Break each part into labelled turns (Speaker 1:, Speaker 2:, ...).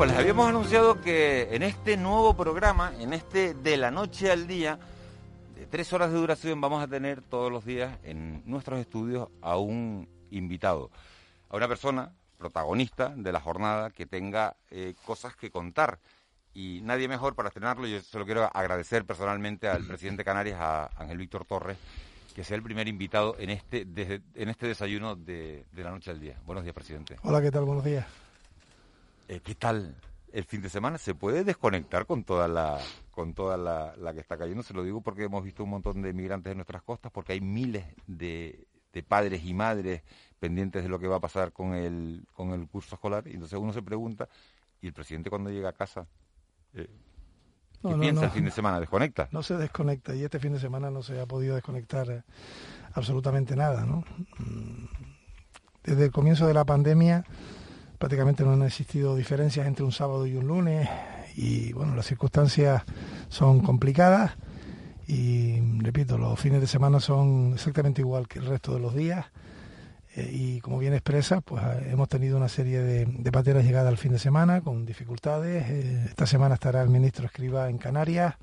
Speaker 1: pues les habíamos anunciado que en este nuevo programa, en este de la noche al día, de tres horas de duración, vamos a tener todos los días en nuestros estudios a un invitado, a una persona protagonista de la jornada que tenga eh, cosas que contar. Y nadie mejor para estrenarlo, yo se lo quiero agradecer personalmente al presidente de Canarias, a Ángel Víctor Torres, que sea el primer invitado en este, desde- en este desayuno de, de la noche al día. Buenos días, presidente.
Speaker 2: Hola, ¿qué tal? Buenos días.
Speaker 1: Eh, ¿Qué tal el fin de semana? ¿Se puede desconectar con toda la con toda la, la que está cayendo? Se lo digo porque hemos visto un montón de migrantes en nuestras costas, porque hay miles de, de padres y madres pendientes de lo que va a pasar con el, con el curso escolar. Y entonces uno se pregunta, ¿y el presidente cuando llega a casa? eh, ¿Qué
Speaker 2: No, no,
Speaker 1: piensa
Speaker 2: no.
Speaker 1: el fin de semana? ¿Desconecta?
Speaker 2: No se desconecta y este fin de semana no se ha podido desconectar eh, absolutamente nada, ¿no? Mm, Desde el comienzo de la pandemia prácticamente no han existido diferencias entre un sábado y un lunes y bueno, las circunstancias son complicadas y repito, los fines de semana son exactamente igual que el resto de los días eh, y como bien expresa, pues eh, hemos tenido una serie de, pateras llegadas al fin de semana con dificultades. Eh, esta semana estará el ministro Escriba en Canarias.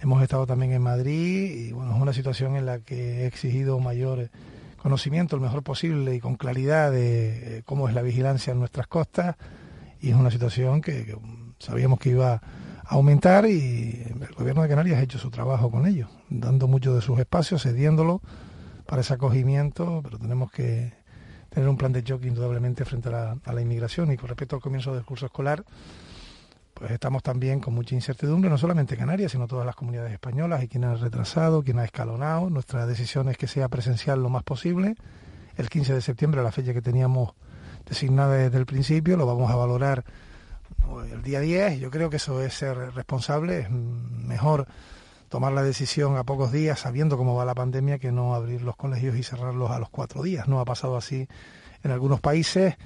Speaker 2: Hemos estado también en Madrid y bueno, es una situación en la que he exigido mayor conocimiento, el mejor posible y con claridad de eh, cómo es la vigilancia en nuestras costas y es una situación que, mm, sabíamos que iba a aumentar y el gobierno de Canarias ha hecho su trabajo con ello, dando mucho de sus espacios, cediéndolo para ese acogimiento, pero tenemos que tener un plan de choque indudablemente frente a la inmigración. Y con respecto al comienzo del curso escolar, pues estamos también con mucha incertidumbre, no solamente Canarias, sino todas las comunidades españolas, hay quien ha retrasado, quien ha escalonado, nuestra decisión es que sea presencial lo más posible, el 15 de septiembre, la fecha que teníamos designada desde el principio, lo vamos a valorar ¿no? el día 10, yo creo que eso es ser responsable, es mejor tomar la decisión a pocos días sabiendo cómo va la pandemia que no abrir los colegios y cerrarlos a los cuatro días. No ha pasado así en algunos países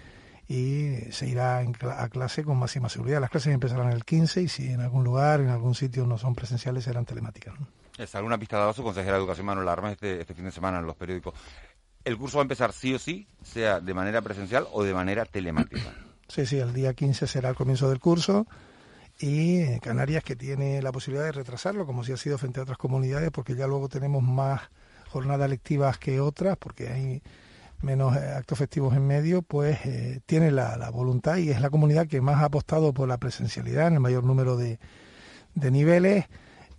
Speaker 2: y se irá a clase con máxima seguridad. Las clases empezarán el 15 y si en algún lugar, en algún sitio no son presenciales, serán telemáticas. ¿no?
Speaker 1: Es alguna pista dado su consejera de Educación Manuel Armas este, este fin de semana en los periódicos. El curso va a empezar sí o sí, sea de manera presencial o de manera telemática.
Speaker 2: Sí, sí, el día 15 será el comienzo del curso y Canarias que tiene la posibilidad de retrasarlo, como si ha sido frente a otras comunidades, porque ya luego tenemos más jornadas lectivas que otras, porque hay menos eh, actos festivos en medio, pues eh, tiene la, voluntad y es la comunidad que más ha apostado por la presencialidad en el mayor número de, niveles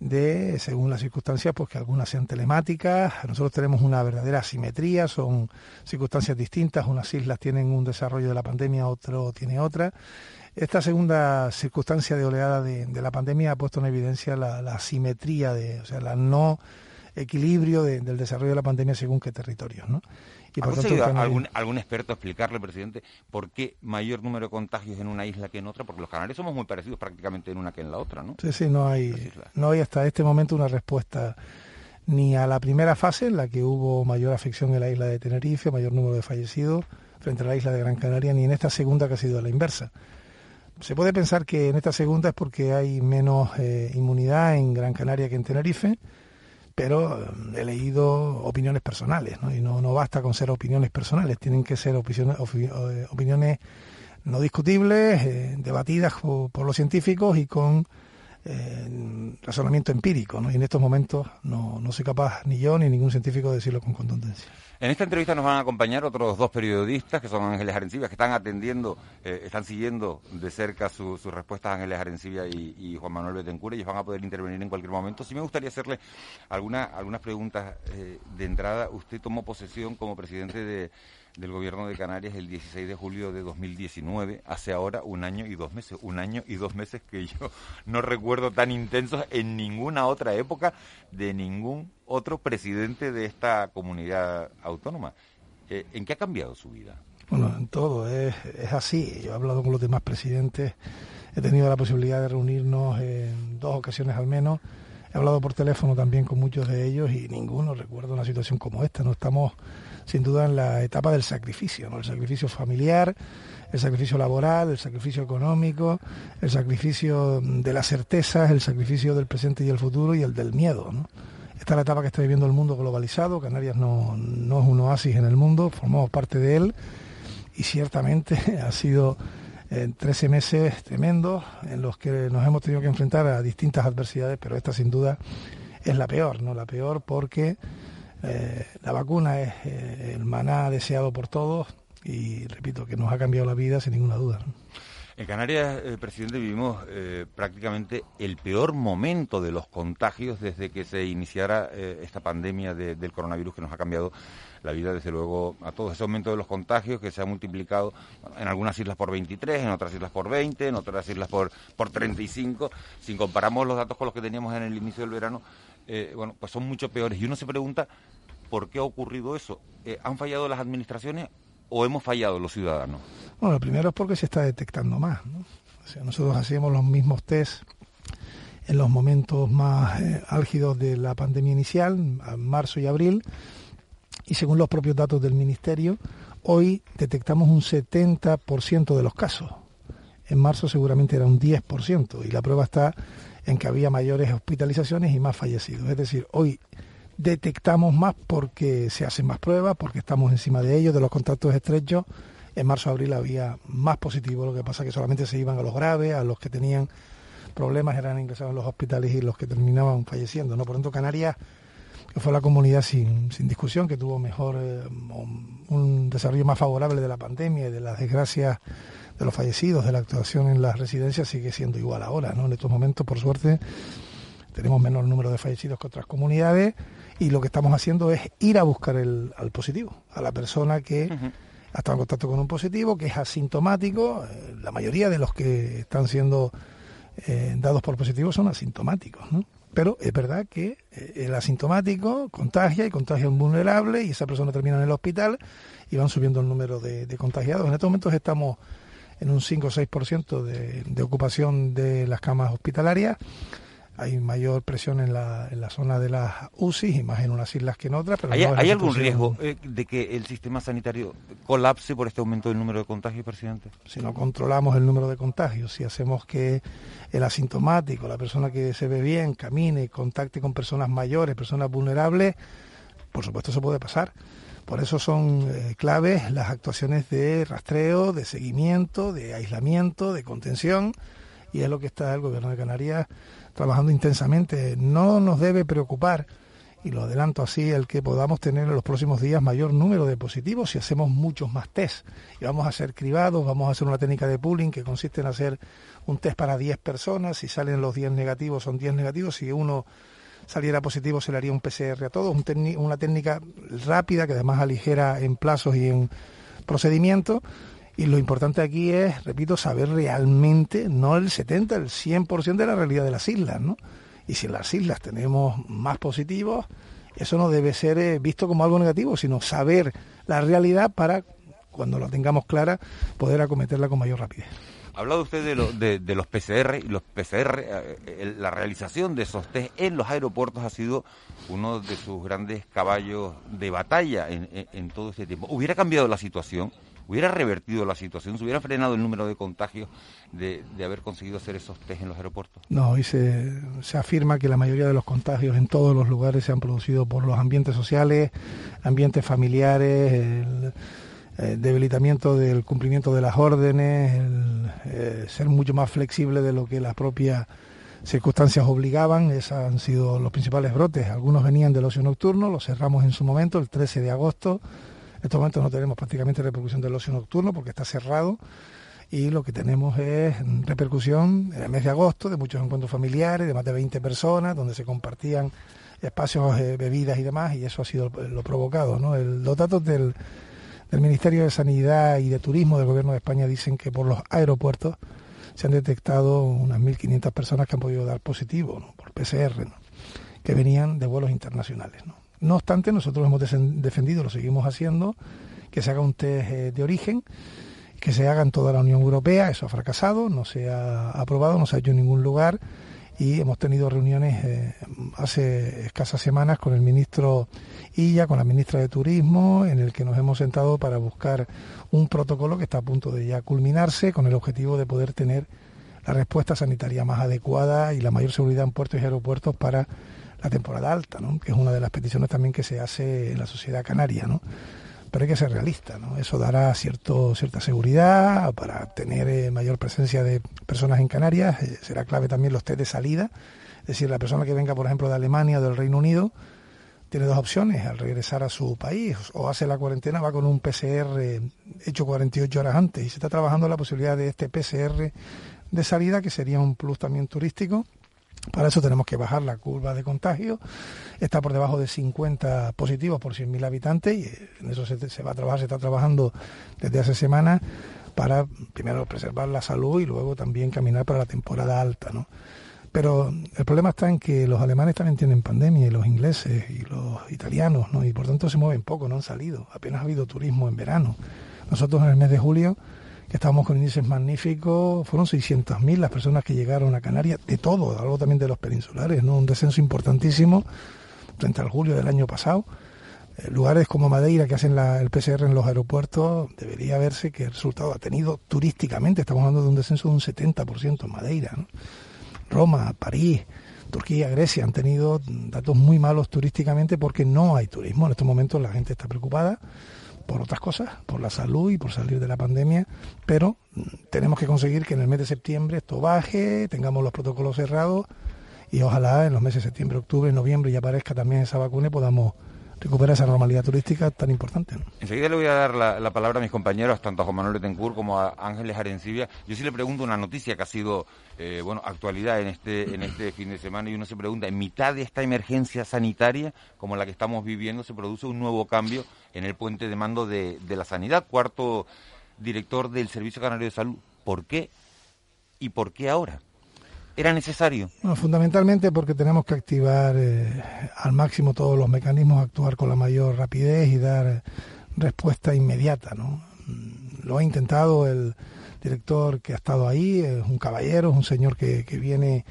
Speaker 2: de según las circunstancias pues que algunas sean telemáticas nosotros tenemos una verdadera asimetría son circunstancias distintas unas islas tienen un desarrollo de la pandemia otro tiene otra esta segunda circunstancia de oleada de, la pandemia ha puesto en evidencia la, la asimetría de o sea la no equilibrio de- del desarrollo de la pandemia según qué territorios ¿no? Y
Speaker 1: ¿Ha conseguido algún, algún experto explicarle, presidente, por qué mayor número de contagios en una isla que en otra? Porque los canarios somos muy parecidos prácticamente en una que en la otra, ¿no?
Speaker 2: Sí, sí, no hay, no hay hasta este momento una respuesta ni a la primera fase, en la que hubo mayor afección en la isla de Tenerife, mayor número de fallecidos frente a la isla de Gran Canaria, ni en esta segunda que ha sido a la inversa. Se puede pensar que en esta segunda es porque hay menos eh, inmunidad en Gran Canaria que en Tenerife, pero eh, he leído opiniones personales, ¿no? y no, no basta con ser opiniones personales, tienen que ser opiniones, eh, opiniones no discutibles, eh, debatidas por, por los científicos y con eh, razonamiento empírico. ¿no? Y en estos momentos no, no soy capaz ni yo ni ningún científico de decirlo con contundencia.
Speaker 1: En esta entrevista nos van a acompañar otros dos periodistas que son Ángeles Arencibia, que están atendiendo, eh, están siguiendo de cerca su- sus respuestas Ángeles Arencibia y, Juan Manuel Betancourt. Ellos van a poder intervenir en cualquier momento. Sí me gustaría hacerle alguna, algunas preguntas eh, de entrada. Usted tomó posesión como presidente de- del gobierno de Canarias el 16 de julio de 2019, hace ahora un año y dos meses. Un año y dos meses que yo no recuerdo tan intensos en ninguna otra época de ningún otro presidente de esta comunidad autónoma. Eh, ¿En qué ha cambiado su vida?
Speaker 2: Bueno, en todo, es, es así. Yo he hablado con los demás presidentes, he tenido la posibilidad de reunirnos en dos ocasiones al menos. He hablado por teléfono también con muchos de ellos y ninguno recuerda una situación como esta. No estamos sin duda en la etapa del sacrificio, ¿no? el sacrificio familiar, el sacrificio laboral, el sacrificio económico, el sacrificio de las certezas, el sacrificio del presente y el futuro y el del miedo. Esta es la etapa que está viviendo el mundo globalizado, Canarias no, no es un oasis en el mundo, formamos parte de él y ciertamente ha sido en eh, 13 meses tremendos en los que nos hemos tenido que enfrentar a distintas adversidades, pero esta sin duda es la peor, ¿no? La peor porque eh, la vacuna es eh, el maná deseado por todos y repito que nos ha cambiado la vida sin ninguna duda.
Speaker 1: En Canarias, eh, presidente, vivimos prácticamente el peor momento de los contagios desde que se iniciara esta pandemia del coronavirus que nos ha cambiado la vida, desde luego, a todos. Ese aumento de los contagios que se ha multiplicado en algunas islas por 23, en otras islas por 20, en otras islas por, por 35. Si comparamos los datos con los que teníamos en el inicio del verano, bueno, pues son mucho peores. Y uno se pregunta ¿Por qué ha ocurrido eso? Eh, ¿Han fallado las administraciones o hemos fallado los ciudadanos?
Speaker 2: Bueno, lo primero es porque se está detectando más. O sea, nosotros hacíamos los mismos test en los momentos más eh, álgidos de la pandemia inicial, marzo y abril, y según los propios datos del Ministerio, hoy detectamos un 70% de los casos. En marzo seguramente era un 10%, y la prueba está en que había mayores hospitalizaciones y más fallecidos. Es decir, hoy detectamos más porque se hacen más pruebas, porque estamos encima de ellos, de los contactos estrechos. En marzo-abril había más positivos, lo que pasa que solamente se iban a los graves, a los que tenían problemas eran ingresados en los hospitales y los que terminaban falleciendo. ¿no? Por tanto, Canarias, que fue la comunidad sin, sin discusión, que tuvo mejor, eh, un desarrollo más favorable de la pandemia y de las desgracias de los fallecidos, de la actuación en las residencias, sigue siendo igual ahora. ¿no? En estos momentos, por suerte, tenemos menor número de fallecidos que otras comunidades y lo que estamos haciendo es ir a buscar el, al positivo, a la persona que ha estado en contacto con un positivo, que es asintomático. Eh, la mayoría de los que están siendo eh, dados por positivos son asintomáticos, ¿no? Pero es verdad que eh, el asintomático contagia y contagia a un vulnerable y esa persona termina en el hospital y van subiendo el número de, contagiados. En estos momentos estamos en un 5 o 6% de, de ocupación de las camas hospitalarias hay mayor presión en la, en la zona de las UCI y más en unas islas que en otras. Pero
Speaker 1: ¿Hay, ¿hay algún riesgo eh, de que el sistema sanitario colapse por este aumento del número de contagios, presidente?
Speaker 2: Si no controlamos el número de contagios, si hacemos que el asintomático, la persona que se ve bien, camine, contacte con personas mayores, personas vulnerables, por supuesto eso puede pasar. Por eso son eh, claves las actuaciones de rastreo, de seguimiento, de aislamiento, de contención, y es lo que está el Gobierno de Canarias trabajando intensamente. No nos debe preocupar, y lo adelanto así, el que podamos tener en los próximos días mayor número de positivos si hacemos muchos más test. Y vamos a hacer cribados, vamos a hacer una técnica de pooling que consiste en hacer un test para 10 personas. Si salen los 10 negativos, son 10 negativos. Si uno saliera positivo, se le haría un PCR a todos. una técnica rápida que además aligera en plazos y en procedimiento y lo importante aquí es, repito, saber realmente, no el 70, el 100% de la realidad de las islas, ¿no? Y si en las islas tenemos más positivos, eso no debe ser eh, visto como algo negativo, sino saber la realidad para, cuando lo tengamos clara, poder acometerla con mayor rapidez.
Speaker 1: Ha hablado usted de, de, los PCR y los PCR, eh, la realización de esos test en los aeropuertos ha sido uno de sus grandes caballos de batalla en todo este tiempo. ¿Hubiera cambiado la situación hubiera revertido la situación, se hubiera frenado el número de contagios de, haber conseguido hacer esos test en los aeropuertos?
Speaker 2: No, hoy se, afirma que la mayoría de los contagios en todos los lugares se han producido por los ambientes sociales, ambientes familiares, el, debilitamiento del cumplimiento de las órdenes, el eh, ser mucho más flexible de lo que las propias circunstancias obligaban, esos han sido los principales brotes. Algunos venían del ocio nocturno, los cerramos en su momento, el 13 de agosto, en estos momentos no tenemos prácticamente repercusión del ocio nocturno porque está cerrado y lo que tenemos es repercusión en el mes de agosto de muchos encuentros familiares, de más de 20 personas, donde se compartían espacios, eh, bebidas y demás, y eso ha sido lo provocado. los datos del, Ministerio de Sanidad y de Turismo del Gobierno de España dicen que por los aeropuertos se han detectado unas 1.500 personas que han podido dar positivo por PCR, que venían de vuelos internacionales. No obstante, nosotros hemos defendido, lo seguimos haciendo, que se haga un test eh, de origen, que se haga en toda la Unión Europea, eso ha fracasado, no se ha aprobado, no se ha hecho en ningún lugar. Y hemos tenido reuniones eh, hace escasas semanas con el ministro Illa, con la ministra de Turismo, en el que nos hemos sentado para buscar un protocolo que está a punto de ya culminarse con el objetivo de poder tener la respuesta sanitaria más adecuada y la mayor seguridad en puertos y aeropuertos para la temporada alta, ¿no? que es una de las peticiones también que se hace en la sociedad canaria. ¿no? pero hay que ser realista, ¿no? Eso dará cierto, cierta seguridad para tener eh, mayor presencia de personas en Canarias. Eh, será clave también los test de salida. Es decir, la persona que venga, por ejemplo, de Alemania o del Reino Unido, tiene dos opciones al regresar a su país. O hace la cuarentena, va con un PCR eh, hecho 48 horas antes. Y se está trabajando la posibilidad de este PCR de salida, que sería un plus también turístico para eso tenemos que bajar la curva de contagio. Está por debajo de 50 positivos por 100.000 habitantes y en eso se, va a trabajar, se está trabajando desde hace semanas para primero preservar la salud y luego también caminar para la temporada alta, ¿no? Pero el problema está en que los alemanes también tienen pandemia y los ingleses y los italianos, ¿no? Y por tanto se mueven poco, no han salido. Apenas ha habido turismo en verano. Nosotros en el mes de julio estábamos con índices magníficos, fueron 600.000 las personas que llegaron a Canarias, de todo, algo también de los peninsulares, ¿no? Un descenso importantísimo frente al julio del año pasado. Eh, lugares como Madeira, que hacen el PCR en los aeropuertos, debería verse que el resultado ha tenido turísticamente, estamos hablando de un descenso de un 70% en Madeira. Roma, París, Turquía, Grecia han tenido datos muy malos turísticamente porque no hay turismo. En estos momentos la gente está preocupada por otras cosas, por la salud y por salir de la pandemia, pero mm, tenemos que conseguir que en el mes de septiembre esto baje, tengamos los protocolos cerrados y ojalá en los meses de septiembre, octubre, noviembre ya aparezca también esa vacuna y podamos recuperar esa normalidad turística tan importante.
Speaker 1: Enseguida le voy a dar la, palabra a mis compañeros, tanto a Juan Manuel Betancourt como a Ángeles Arencibia. Yo sí le pregunto una noticia que ha sido eh, bueno actualidad en este, en este fin de semana y uno se pregunta, en mitad de esta emergencia sanitaria como la que estamos viviendo, se produce un nuevo cambio en el puente de mando de, la sanidad. Cuarto director del Servicio Canario de Salud. ¿Por qué? ¿Y por qué ahora? ¿Era necesario?
Speaker 2: fundamentalmente porque tenemos que activar eh, al máximo todos los mecanismos, actuar con la mayor rapidez y dar respuesta inmediata. ¿no? Mm, lo ha intentado el director que ha estado ahí, es un caballero, es un señor que, que viene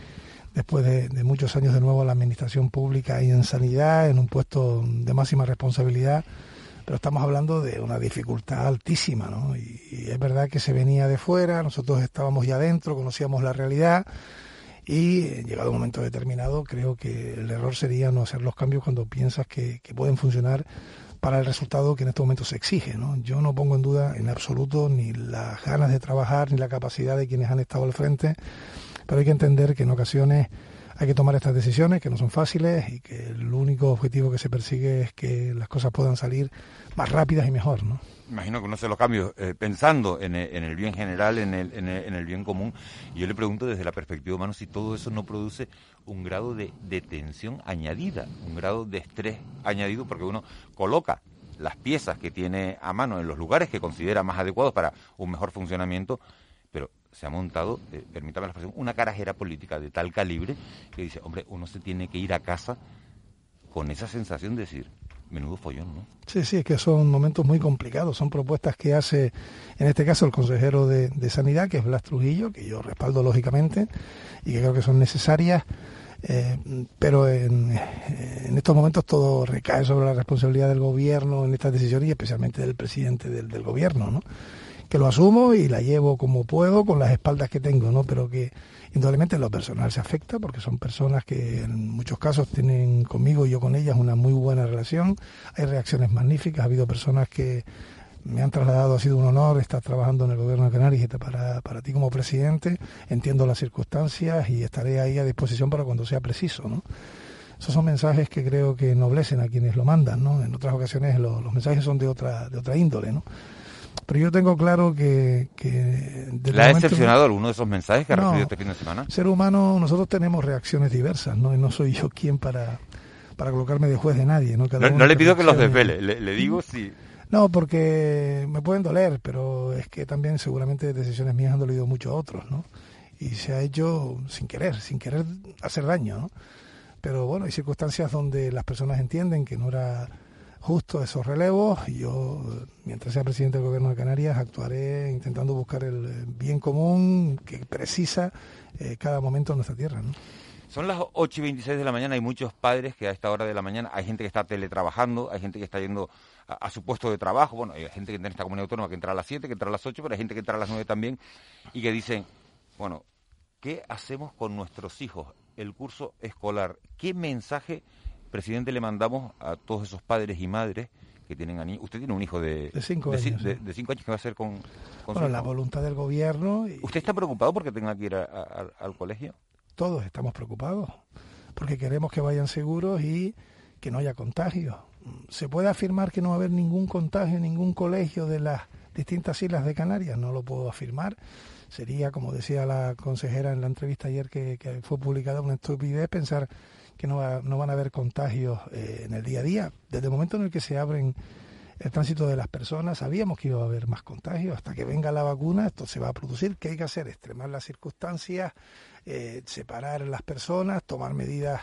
Speaker 2: después de, de, muchos años de nuevo a la administración pública y en sanidad, en un puesto de máxima responsabilidad pero estamos hablando de una dificultad altísima, ¿no? Y, es verdad que se venía de fuera, nosotros estábamos ya adentro, conocíamos la realidad y llegado un momento determinado creo que el error sería no hacer los cambios cuando piensas que, pueden funcionar para el resultado que en este momento se exige. ¿no? Yo no pongo en duda en absoluto ni las ganas de trabajar ni la capacidad de quienes han estado al frente, pero hay que entender que en ocasiones hay que tomar estas decisiones que no son fáciles y que el único objetivo que se persigue es que las cosas puedan salir más rápidas y mejor, ¿no?
Speaker 1: Imagino que uno hace los cambios eh, pensando en el, bien general, en el, en, el, bien común. Y yo le pregunto desde la perspectiva humana si todo eso no produce un grado de, de tensión añadida, un grado de estrés añadido, porque uno coloca las piezas que tiene a mano en los lugares que considera más adecuados para un mejor funcionamiento, pero se ha montado, eh, permítame la expresión, una carajera política de tal calibre que dice, hombre, uno se tiene que ir a casa con esa sensación de decir, menudo follón, ¿no?
Speaker 2: Sí, sí, es que son momentos muy complicados, son propuestas que hace, en este caso, el consejero de, Sanidad, que es Blas Trujillo, que yo respaldo lógicamente y que creo que son necesarias. Eh, pero en, en, estos momentos todo recae sobre la responsabilidad del gobierno en estas decisiones y especialmente del presidente del gobierno, ¿no? Que lo asumo y la llevo como puedo con las espaldas que tengo, ¿no? Pero que indudablemente lo personal se afecta porque son personas que en muchos casos tienen conmigo y yo con ellas una muy buena relación. Hay reacciones magníficas, ha habido personas que me han trasladado, ha sido un honor estar trabajando en el gobierno de Canarias para, para ti como presidente. Entiendo las circunstancias y estaré ahí a disposición para cuando sea preciso, ¿no? Esos son mensajes que creo que ennoblecen a quienes lo mandan, ¿no? En otras ocasiones los mensajes son de otra, de otra índole, ¿no? Pero yo tengo claro que... que
Speaker 1: ¿La ha decepcionado alguno de esos mensajes que ha recibido este fin de semana?
Speaker 2: Ser humano, nosotros tenemos reacciones diversas, ¿no? Y no soy yo quien para, para colocarme de juez de nadie, ¿no?
Speaker 1: no, le pido que los desvele, le, digo si...
Speaker 2: No, porque me pueden doler, pero es que también seguramente decisiones mías han dolido mucho a otros, ¿no? y se ha hecho sin querer, sin querer hacer daño, ¿no? Pero bueno, hay circunstancias donde las personas entienden que no era justo esos relevos yo, mientras sea presidente del gobierno de Canarias, actuaré intentando buscar el bien común que precisa eh, cada momento en nuestra tierra.
Speaker 1: Son las 8 y 26 de la mañana, hay muchos padres que a esta hora de la mañana, hay gente que está teletrabajando, hay gente que está yendo a, su puesto de trabajo, bueno, hay gente que en esta comunidad autónoma que entra a las 7, que entra a las 8, pero hay gente que entra a las 9 también y que dicen, bueno, ¿qué hacemos con nuestros hijos? El curso escolar, ¿qué mensaje presidente, le mandamos a todos esos padres y madres que tienen a niños. Usted tiene un hijo de,
Speaker 2: de cinco años.
Speaker 1: De, cinco años que va a hacer con,
Speaker 2: bueno, la voluntad del gobierno.
Speaker 1: ¿Usted está preocupado porque tenga que ir al colegio?
Speaker 2: Todos estamos preocupados porque queremos que vayan seguros y que no haya contagios. ¿Se puede afirmar que no va a haber ningún contagio en ningún colegio de las distintas islas de Canarias? No lo puedo afirmar. Sería, como decía la consejera en la entrevista ayer que, que fue publicada, una estupidez pensar que no, no van a haber contagios eh, en el día a día. Desde el momento en el que se abren el tránsito de las personas, sabíamos que iba a haber más contagios. Hasta que venga la vacuna, esto se va a producir. ¿Qué hay que hacer? Extremar las circunstancias, eh, separar las personas, tomar medidas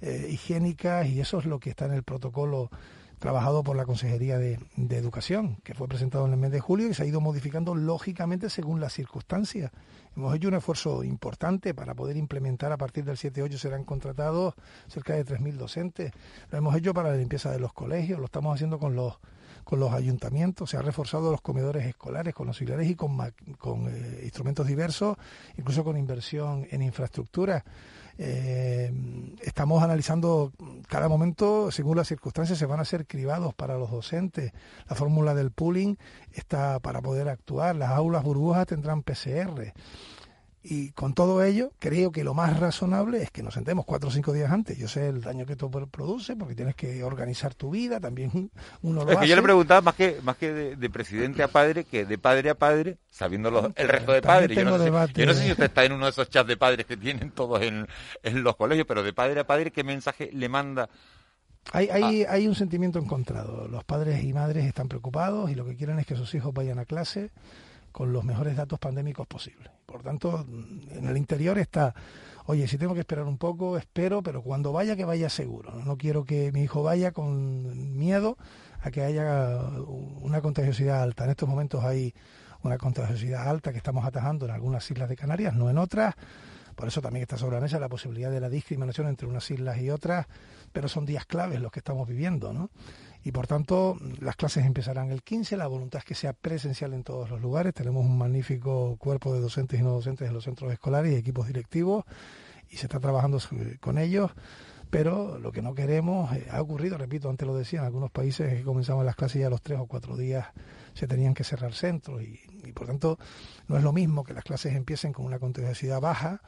Speaker 2: eh, higiénicas y eso es lo que está en el protocolo trabajado por la Consejería de, Educación, que fue presentado en el mes de julio y se ha ido modificando lógicamente según las circunstancias. Hemos hecho un esfuerzo importante para poder implementar a partir del 7-8 serán contratados cerca de 3.000 docentes. Lo hemos hecho para la limpieza de los colegios, lo estamos haciendo con los con los ayuntamientos, se ha reforzado los comedores escolares con auxiliares y con, con eh, instrumentos diversos, incluso con inversión en infraestructura. Eh, estamos analizando cada momento, según las circunstancias, se van a hacer cribados para los docentes. La fórmula del pooling está para poder actuar. Las aulas burbujas tendrán PCR. Y con todo ello, creo que lo más razonable es que nos sentemos cuatro o cinco días antes. Yo sé el daño que esto produce, porque tienes que organizar tu vida, también uno lo es
Speaker 1: que yo le preguntaba más que más que de, presidente a padre, que de padre a padre, sabiendo el resto de padres. Yo no, sé, yo no, sé, si usted está en uno de esos chats de padres que tienen todos en, en los colegios, pero de padre a padre, ¿qué mensaje le manda
Speaker 2: hay, hay, hay, un sentimiento encontrado. Los padres y madres están preocupados y lo que quieren es que sus hijos vayan a clase con los mejores datos pandémicos posibles. Por tanto, en el interior está, oye, si tengo que esperar un poco, espero, pero cuando vaya, que vaya seguro. No, quiero que mi hijo vaya con miedo a que haya una contagiosidad alta. En estos momentos hay una contagiosidad alta que estamos atajando en algunas islas de Canarias, no en otras. Por eso también está sobre la mesa la posibilidad de la discriminación entre unas islas y otras, pero son días claves los que estamos viviendo, ¿no? Y por tanto las clases empezarán el 15. La voluntad es que sea presencial en todos los lugares. Tenemos un magnífico cuerpo de docentes y no docentes en los centros escolares y equipos directivos y se está trabajando con ellos. Pero lo que no queremos, eh, ha ocurrido, repito, antes lo decía, en algunos países que comenzaban las clases ya los tres o cuatro días se tenían que cerrar centros y, por tanto no es lo mismo que las clases empiecen con una contagiosidad baja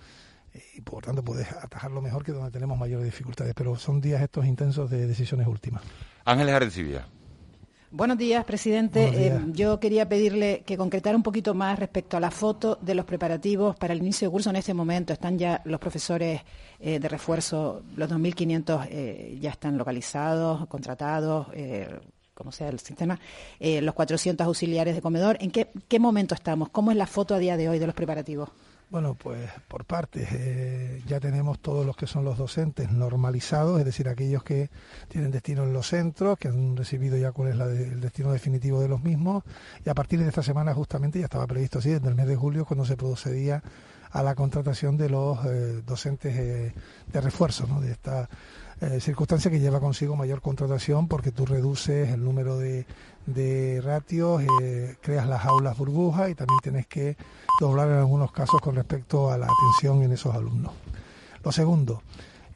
Speaker 2: y por tanto puedes atajarlo mejor que donde tenemos mayores dificultades. Pero son días estos intensos de decisiones últimas.
Speaker 1: Ángeles Arencibia.
Speaker 3: Buenos días, presidente. Eh, yo quería pedirle que concretara un poquito más respecto a la foto de los preparativos para el inicio de curso en este momento. Están ya los profesores eh, de refuerzo, los 2.500 eh, ya están localizados, contratados, como sea el sistema, los 400 auxiliares de comedor. ¿En qué, qué momento estamos? ¿Cómo es la foto a día de hoy de los preparativos?
Speaker 2: Bueno, pues por partes. Eh, ya tenemos todos los que son los docentes normalizados, es decir, aquellos que tienen destino en los centros, que han recibido ya cuál es el destino definitivo de los mismos. Y a partir de esta semana, justamente, ya estaba previsto así, desde el mes de julio, cuando se procedía a la contratación de los eh, docentes eh, de refuerzo, de esta circunstancia que lleva consigo mayor contratación porque tú reduces el número de, de ratios, creas las aulas burbujas y también tienes que doblar en algunos casos con respecto a la atención en esos alumnos. Lo segundo,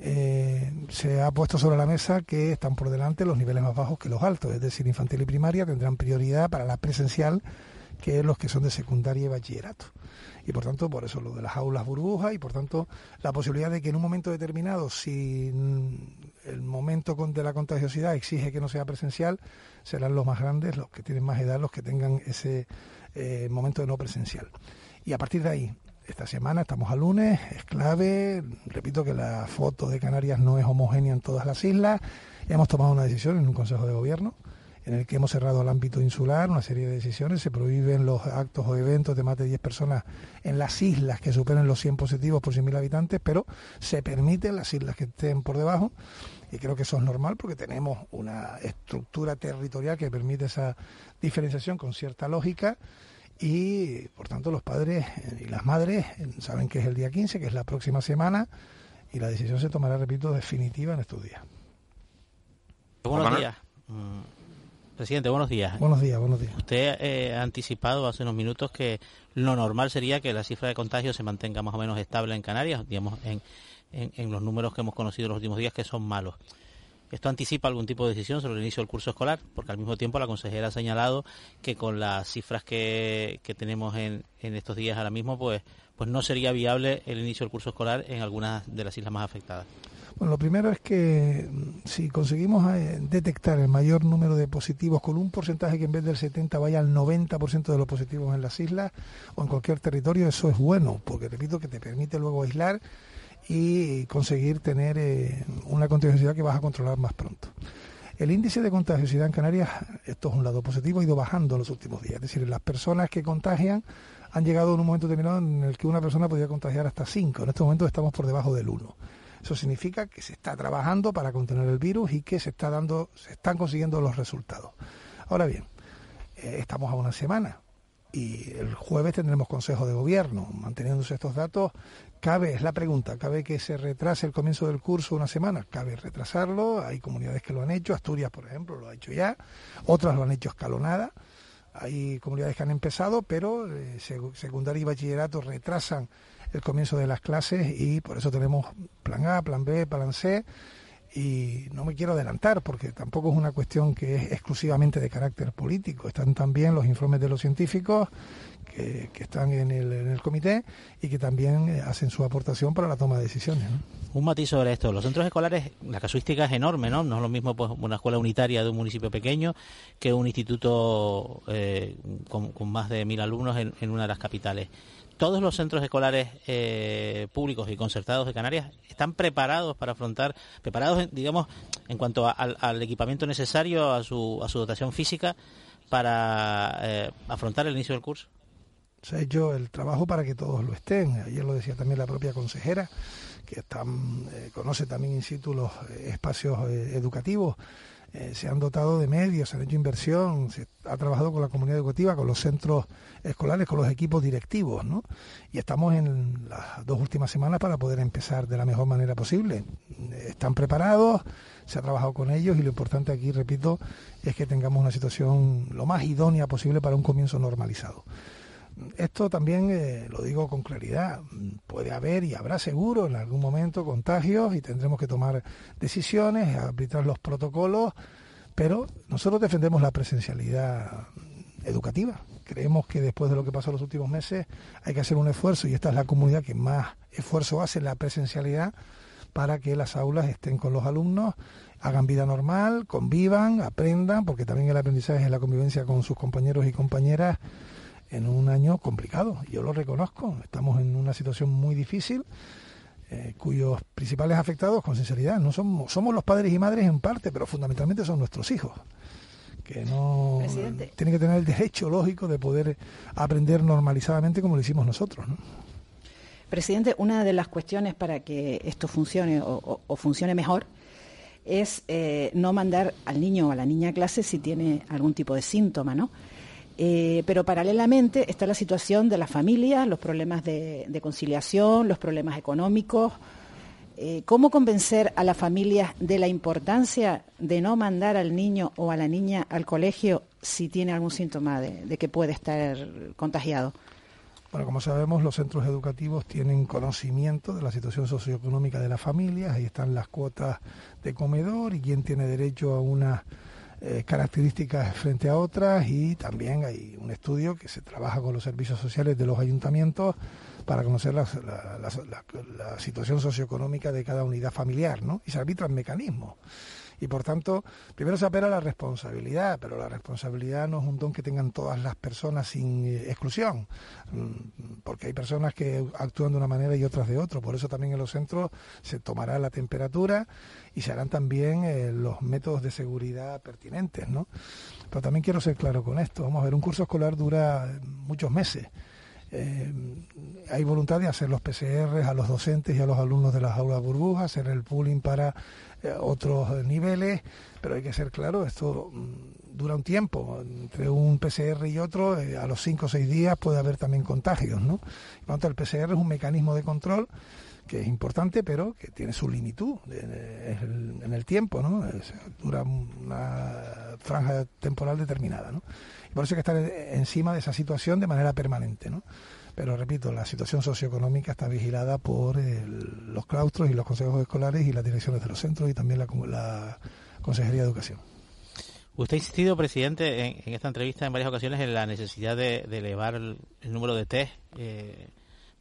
Speaker 2: eh, se ha puesto sobre la mesa que están por delante los niveles más bajos que los altos, es decir, infantil y primaria tendrán prioridad para la presencial que los que son de secundaria y bachillerato. Y por tanto, por eso lo de las aulas burbujas y por tanto la posibilidad de que en un momento determinado, si el momento de la contagiosidad exige que no sea presencial, serán los más grandes, los que tienen más edad, los que tengan ese eh, momento de no presencial. Y a partir de ahí, esta semana estamos a lunes, es clave, repito que la foto de Canarias no es homogénea en todas las islas, hemos tomado una decisión en un Consejo de Gobierno en el que hemos cerrado el ámbito insular, una serie de decisiones, se prohíben los actos o eventos de más de 10 personas en las islas que superen los 100 positivos por 100.000 habitantes, pero se permiten las islas que estén por debajo y creo que eso es normal porque tenemos una estructura territorial que permite esa diferenciación con cierta lógica y por tanto los padres y las madres saben que es el día 15, que es la próxima semana y la decisión se tomará, repito, definitiva en estos días.
Speaker 4: Buenos días. Mm, presidente, buenos días.
Speaker 2: Buenos días, buenos días.
Speaker 4: Usted eh, ha anticipado hace unos minutos que lo normal sería que la cifra de contagios se mantenga más o menos estable en Canarias, digamos, en, en, los números que hemos conocido en los últimos días, que son malos. ¿Esto anticipa algún tipo de decisión sobre el inicio del curso escolar? Porque al mismo tiempo la consejera ha señalado que con las cifras que, que tenemos en, en, estos días ahora mismo, pues, pues no sería viable el inicio del curso escolar en algunas de las islas más afectadas.
Speaker 2: Bueno, lo primero es que mm, si conseguimos eh, detectar el mayor número de positivos con un porcentaje que en vez del 70 vaya al 90% de los positivos en las islas o en cualquier territorio, eso es bueno, porque repito que te permite luego aislar y conseguir tener eh, una contagiosidad que vas a controlar más pronto. El índice de contagiosidad en Canarias, esto es un lado positivo, ha ido bajando en los últimos días. Es decir, las personas que contagian han llegado en un momento determinado en el que una persona podía contagiar hasta 5. En este momento estamos por debajo del 1. Eso significa que se está trabajando para contener el virus y que se está dando, se están consiguiendo los resultados. Ahora bien, eh, estamos a una semana y el jueves tendremos consejo de gobierno. Manteniéndose estos datos, cabe, es la pregunta, cabe que se retrase el comienzo del curso una semana, cabe retrasarlo, hay comunidades que lo han hecho, Asturias, por ejemplo, lo ha hecho ya, otras lo han hecho escalonada, hay comunidades que han empezado, pero eh, secundaria y bachillerato retrasan el comienzo de las clases y por eso tenemos plan A, plan B, plan C y no me quiero adelantar porque tampoco es una cuestión que es exclusivamente de carácter político. Están también los informes de los científicos que, están en el, en el, comité y que también eh, hacen su aportación para la toma de decisiones.
Speaker 4: Un matiz sobre esto. Los centros escolares, la casuística es enorme, ¿no? No es lo mismo pues, una escuela unitaria de un municipio pequeño que un instituto eh, con, más de mil alumnos en una de las capitales todos los centros escolares eh, públicos y concertados de Canarias están preparados para afrontar, preparados, digamos, en cuanto al, equipamiento necesario, a su, dotación física para eh, afrontar el inicio del curso.
Speaker 2: Se ha hecho el trabajo para que todos lo estén. Ayer lo decía también la propia consejera, que eh, conoce también in situ los espacios educativos. Eh, se han dotado de medios, se han hecho inversión, se ha trabajado con la comunidad educativa, con los centros escolares, con los equipos directivos, ¿no? Y estamos en las dos últimas semanas para poder empezar de la mejor manera posible. Están preparados, se ha trabajado con ellos y lo importante aquí, repito, es que tengamos una situación lo más idónea posible para un comienzo normalizado. Esto también, eh, lo digo con claridad, puede haber y habrá seguro en algún momento contagios y tendremos que tomar decisiones, arbitrar los protocolos, pero nosotros defendemos la presencialidad educativa. Creemos que después de lo que pasó en los últimos meses hay que hacer un esfuerzo y esta es la comunidad que más esfuerzo hace la presencialidad para que las aulas estén con los alumnos, hagan vida normal, convivan, aprendan, porque también el aprendizaje es la convivencia con sus compañeros y compañeras en un año complicado. Yo lo reconozco. Estamos en una situación muy difícil. Eh, cuyos principales afectados, con sinceridad, no somos, somos los padres y madres en parte, pero fundamentalmente son nuestros hijos, que no tienen que tener el derecho lógico de poder aprender normalizadamente como lo hicimos nosotros.
Speaker 3: Presidente, una de las cuestiones para que esto funcione o, funcione mejor es eh, no mandar al niño o a la niña a clase si tiene algún tipo de síntoma, ¿no? Eh, pero paralelamente está la situación de las familias, los problemas de, conciliación, los problemas económicos. Eh, ¿Cómo convencer a las familias de la importancia de no mandar al niño o a la niña al colegio si tiene algún síntoma de, que puede estar contagiado?
Speaker 2: Bueno, como sabemos, los centros educativos tienen conocimiento de la situación socioeconómica de las familias, ahí están las cuotas de comedor y quién tiene derecho a una eh, características frente a otras y también hay un estudio que se trabaja con los servicios sociales de los ayuntamientos para conocer la, situación socioeconómica de cada unidad familiar, ¿no? Y se arbitran mecanismos. Y por tanto, primero se apela a la responsabilidad, pero la responsabilidad no es un don que tengan todas las personas sin eh, exclusión, mm, porque hay personas que actúan de una manera y otras de otra. Por eso también en los centros se tomará la temperatura y se harán también eh, los métodos de seguridad pertinentes, ¿no? Pero también quiero ser claro con esto. Vamos a ver, un curso escolar dura muchos meses. Eh, hay voluntad de hacer los PCR a los docentes y a los alumnos de las aulas burbujas, hacer el pooling para eh, otros niveles, pero hay que ser claro, esto mm, dura un tiempo, entre un PCR y otro, eh, a los 5 o 6 días puede haber también contagios, ¿no? Por el PCR es un mecanismo de control que es importante, pero que tiene su limitud en el tiempo, ¿no? dura una franja temporal determinada, ¿no? Y por eso hay que estar encima de esa situación de manera permanente, ¿no? Pero repito, la situación socioeconómica está vigilada por los claustros y los consejos escolares y las direcciones de los centros y también la, Consejería de Educación.
Speaker 4: Usted ha insistido, presidente, en, esta entrevista en varias ocasiones en la necesidad de, elevar el, número de test eh,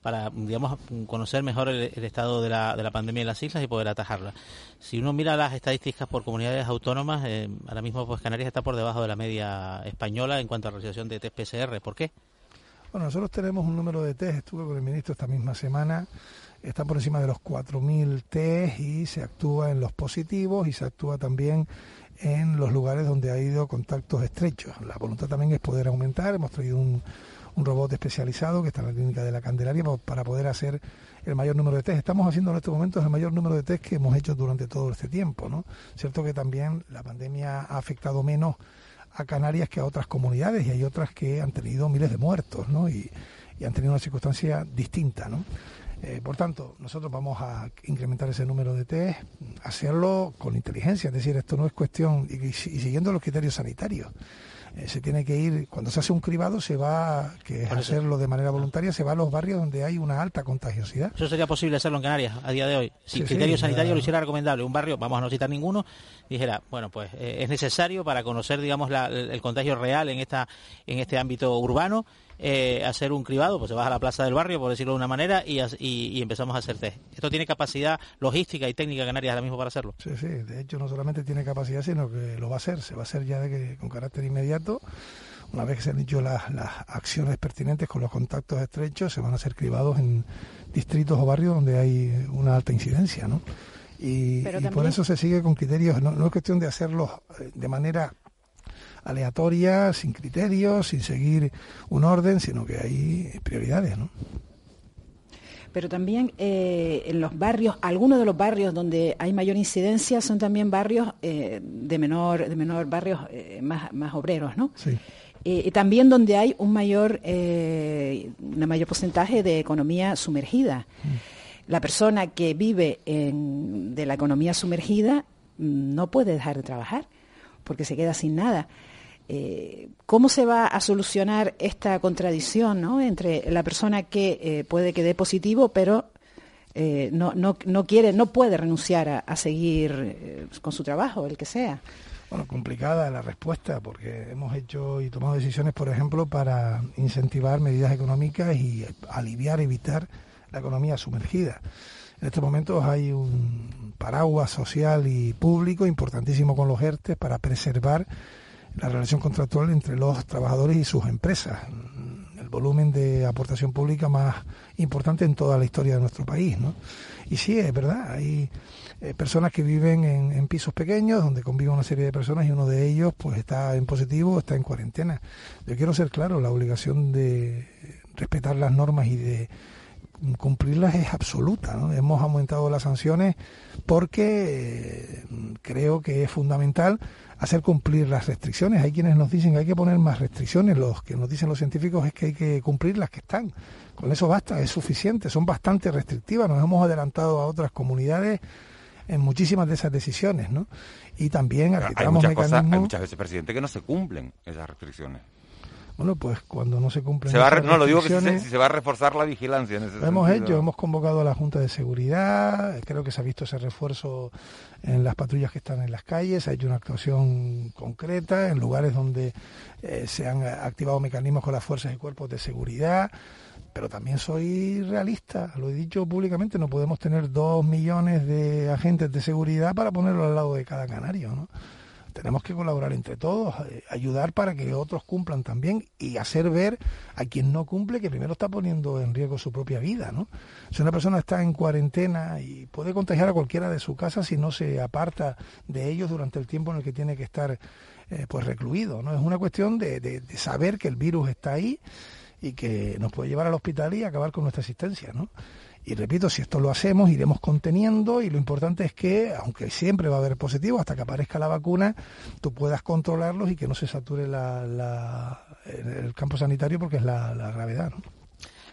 Speaker 4: para, digamos, conocer mejor el, estado de la, de la, pandemia en las islas y poder atajarla. Si uno mira las estadísticas por comunidades autónomas, eh, ahora mismo pues Canarias está por debajo de la media española en cuanto a realización de test PCR. ¿Por qué?
Speaker 2: Bueno, nosotros tenemos un número de test, estuve con el ministro esta misma semana, está por encima de los 4.000 test y se actúa en los positivos y se actúa también en los lugares donde ha habido contactos estrechos. La voluntad también es poder aumentar, hemos traído un un robot especializado que está en la clínica de la Candelaria para poder hacer el mayor número de test. Estamos haciendo en estos momentos el mayor número de test que hemos hecho durante todo este tiempo. ¿no? Cierto que también la pandemia ha afectado menos a Canarias que a otras comunidades y hay otras que han tenido miles de muertos ¿no? y, han tenido una circunstancia distinta. ¿no? Eh, por tanto, nosotros vamos a incrementar ese número de test, hacerlo con inteligencia, es decir, esto no es cuestión, y siguiendo los criterios sanitarios. Eh, se tiene que ir, cuando se hace un cribado, se va, que es hacerlo de manera voluntaria, se va a los barrios donde hay una alta contagiosidad.
Speaker 4: ¿Eso sería posible hacerlo en Canarias a día de hoy? Si el criterio sanitario lo hiciera recomendable, un barrio, vamos a no citar ninguno, dijera, bueno, pues eh, es necesario para conocer, digamos, el contagio real en, esta, en este ámbito urbano, eh, hacer un cribado, pues se va a la plaza del barrio, por decirlo de una manera, y, y, empezamos a hacer test. ¿Esto tiene capacidad logística y técnica Canarias ahora mismo para hacerlo?
Speaker 2: Sí, sí, de hecho no solamente tiene capacidad, sino que lo va a hacer, se va a hacer ya de que, con carácter inmediato. Una vez que se han hecho las, las acciones pertinentes con los contactos estrechos, se van a hacer cribados en distritos o barrios donde hay una alta incidencia, ¿no? Y, por eso se sigue con criterios, no, no es cuestión de hacerlos eh, de manera aleatoria, sin criterios, sin seguir un orden, sino que hay prioridades, ¿no?
Speaker 3: Pero también eh, en los barrios, algunos de los barrios donde hay mayor incidencia son también barrios eh, de menor, de menor barrios eh, más, más obreros, ¿no?
Speaker 2: Sí.
Speaker 3: y también donde hay un mayor, un mayor porcentaje de economía sumergida. Mm. La persona que vive en, de la economía sumergida mm, no puede dejar de trabajar porque se queda sin nada. Eh, ¿Cómo se va a solucionar esta contradicción ¿no? entre la persona que eh, puede que dé positivo, pero eh, no, no, no, quiere, no puede renunciar a, seguir con su trabajo, el que sea?
Speaker 2: Bueno, complicada la respuesta, porque hemos hecho y tomado decisiones, por ejemplo, para incentivar medidas económicas y aliviar, evitar la economía sumergida. En estos momentos hay un paraguas social y público importantísimo con los ERTE para preservar la relación contractual entre los trabajadores y sus empresas, el volumen de aportación pública más importante en toda la historia de nuestro país. ¿no? Y sí, es verdad, hay eh, personas que viven en, pisos pequeños donde conviven una serie de personas y uno de ellos pues está en positivo, está en cuarentena. Yo quiero ser claro, la obligación de respetar las normas y de cumplirlas es absoluta. Hemos aumentado las sanciones porque eh, creo que es fundamental hacer cumplir las restricciones. Hay quienes nos dicen que hay que poner más restricciones, los que nos dicen los científicos es que hay que cumplir las que están. Con eso basta, es suficiente, son bastante restrictivas, nos hemos adelantado a otras comunidades en muchísimas de esas decisiones, ¿no? Y también
Speaker 1: hay muchas, cosas, hay muchas veces, presidente, que no se cumplen esas restricciones.
Speaker 2: Bueno, pues cuando no se cumplen.
Speaker 1: Se va no, lo digo que si se, va a reforzar la vigilancia en ese
Speaker 2: Lo hemos hecho, hemos convocado a la Junta de Seguridad, creo que se ha visto ese refuerzo en las patrullas que están en las calles, se ha hecho una actuación concreta en lugares donde eh, se han activado mecanismos con las fuerzas y cuerpos de seguridad pero también soy realista, lo he dicho públicamente, no podemos tener dos millones de agentes de seguridad para ponerlo al lado de cada canario, ¿no? Tenemos que colaborar entre todos, eh, ayudar para que otros cumplan también y hacer ver a quien no cumple que primero está poniendo en riesgo su propia vida, ¿no? Si una persona está en cuarentena y puede contagiar a cualquiera de su casa si no se aparta de ellos durante el tiempo en el que tiene que estar eh, pues recluido, ¿no? Es una cuestión de, de saber que el virus está ahí y que nos puede llevar al hospital y acabar con nuestra existencia, ¿no? Y repito, si esto lo hacemos, iremos conteniendo y lo importante es que, aunque siempre va a haber positivos, hasta que aparezca la vacuna, tú puedas controlarlos y que no se sature la, el campo sanitario porque es la, gravedad. ¿no?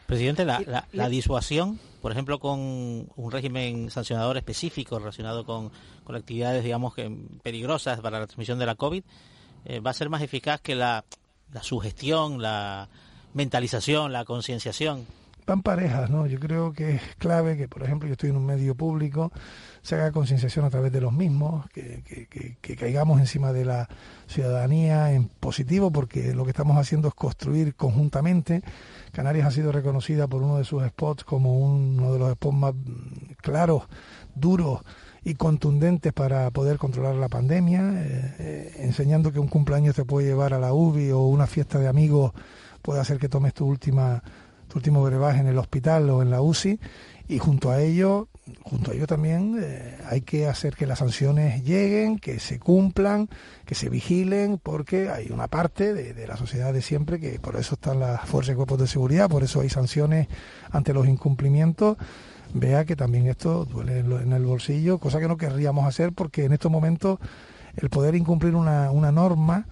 Speaker 4: Presidente, la, la, disuasión, por ejemplo, con un régimen sancionador específico relacionado con, con actividades, digamos, que peligrosas para la transmisión de la COVID, eh, va a ser más eficaz que la, la sugestión, la mentalización, la concienciación
Speaker 2: van parejas, ¿no? Yo creo que es clave que, por ejemplo, yo estoy en un medio público, se haga concienciación a través de los mismos, que, que, caigamos encima de la ciudadanía en positivo, porque lo que estamos haciendo es construir conjuntamente. Canarias ha sido reconocida por uno de sus spots como uno de los spots más claros, duros y contundentes para poder controlar la pandemia, eh, eh, enseñando que un cumpleaños te puede llevar a la UBI o una fiesta de amigos puede hacer que tomes tu última último brebaje en el hospital o en la UCI y junto a ello, junto a ello también eh, hay que hacer que las sanciones lleguen, que se cumplan, que se vigilen, porque hay una parte de, la sociedad de siempre que por eso están las fuerzas y cuerpos de seguridad, por eso hay sanciones ante los incumplimientos. Vea que también esto duele en el bolsillo, cosa que no querríamos hacer porque en estos momentos el poder incumplir una, una norma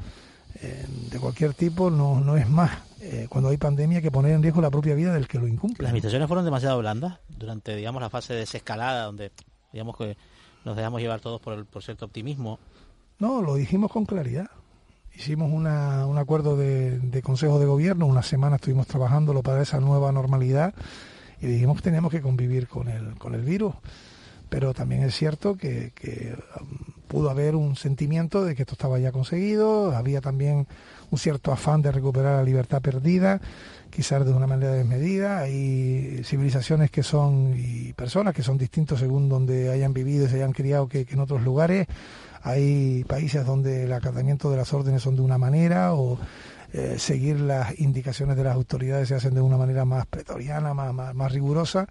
Speaker 2: eh, de cualquier tipo no, no es más eh, cuando hay pandemia que poner en riesgo la propia vida del que lo incumple.
Speaker 4: Las invitaciones fueron demasiado blandas durante, digamos, la fase de desescalada, donde, digamos, que nos dejamos llevar todos por, el, por cierto optimismo.
Speaker 2: No, lo dijimos con claridad. Hicimos una, un acuerdo de, de consejo de gobierno, una semana estuvimos trabajándolo para esa nueva normalidad y dijimos que teníamos que convivir con el, con el virus. Pero también es cierto que, que um, pudo haber un sentimiento de que esto estaba ya conseguido, había también un cierto afán de recuperar la libertad perdida, quizás de una manera desmedida. Hay civilizaciones que son y personas que son distintos según donde hayan vivido y se hayan criado que, en otros lugares. Hay países donde el acatamiento de las órdenes son de una manera o eh, seguir las indicaciones de las autoridades se hacen de una manera más pretoriana, más, más, más rigurosa.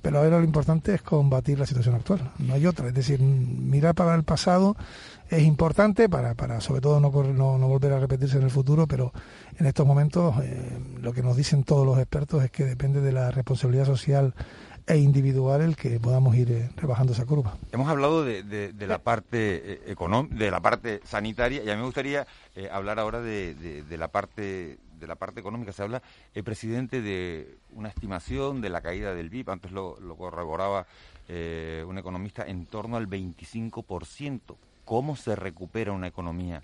Speaker 2: Pero ahora lo importante es combatir la situación actual, no hay otra. Es decir, mirar para el pasado es importante para, para sobre todo no, no, volver a repetirse en el futuro, pero en estos momentos eh, lo que nos dicen todos los expertos es que depende de la responsabilidad social e individual el que podamos ir eh, rebajando esa curva.
Speaker 1: Hemos hablado de, de, la parte eh, de la parte sanitaria y a mí me gustaría hablar ahora de, la parte de la parte económica. Se habla el presidente de una estimación de la caída del BIP, antes lo, lo corroboraba un economista, en torno al 25%. ¿Cómo se recupera una economía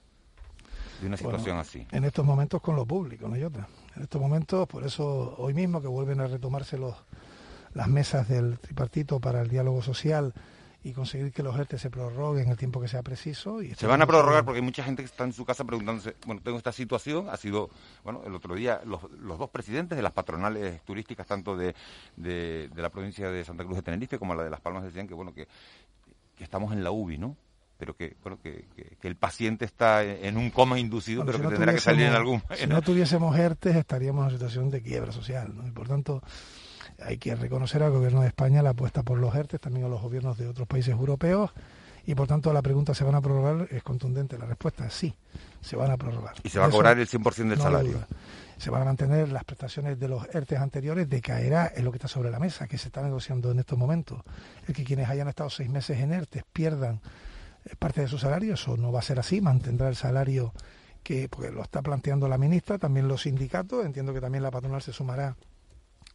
Speaker 1: de una situación así?
Speaker 2: En estos momentos con lo público, no hay otra. En estos momentos, por eso hoy mismo que vuelven a retomarse los, las mesas del tripartito para el diálogo social y conseguir que los ERTE se prorroguen el tiempo que sea preciso. Y
Speaker 1: se van a prorrogar porque hay mucha gente que está en su casa preguntándose, bueno, tengo esta situación, ha sido, bueno, el otro día los, los dos presidentes de las patronales turísticas, tanto de, de, la provincia de Santa Cruz de Tenerife como la de Las Palmas, decían que, bueno, que, que estamos en la UBI, ¿no? pero que, bueno, que, el paciente está en un coma inducido, pero que tendrá que salir en algún...
Speaker 2: Si no tuviésemos ERTES estaríamos en una situación de quiebra social, ¿no? Y por tanto hay que reconocer al gobierno de España la apuesta por los ERTES, también a los gobiernos de otros países europeos, y por tanto la pregunta ¿se van a prorrogar? es contundente, la respuesta es sí, se van a prorrogar.
Speaker 1: ¿Y se va a cobrar el 100% del salario?
Speaker 2: Se van a mantener las prestaciones de los ERTES anteriores, decaerá en lo que está sobre la mesa, que se está negociando en estos momentos. El que quienes hayan estado seis meses en ERTES pierdan parte de su salario, eso no va a ser así, mantendrá el salario que porque lo está planteando la ministra, también los sindicatos, entiendo que también la patronal se sumará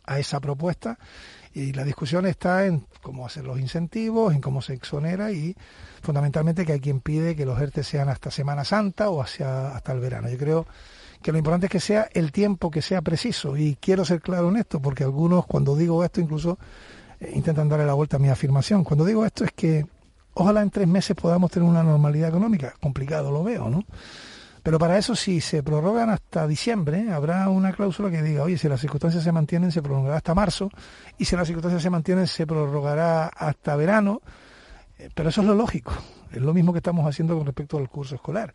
Speaker 2: a esa propuesta y la discusión está en cómo hacer los incentivos, en cómo se exonera y fundamentalmente que hay quien pide que los ERTE sean hasta Semana Santa o hacia, hasta el verano. Yo creo que lo importante es que sea el tiempo que sea preciso. Y quiero ser claro en esto, porque algunos cuando digo esto incluso eh, intentan darle la vuelta a mi afirmación. Cuando digo esto es que ojalá en tres meses podamos tener una normalidad económica. Complicado lo veo, ¿no? Pero para eso, si se prorrogan hasta diciembre, habrá una cláusula que diga, oye, si las circunstancias se mantienen, se prolongará hasta marzo, y si las circunstancias se mantienen, se prorrogará hasta verano. Eh, pero eso es lo lógico. Es lo mismo que estamos haciendo con respecto al curso escolar.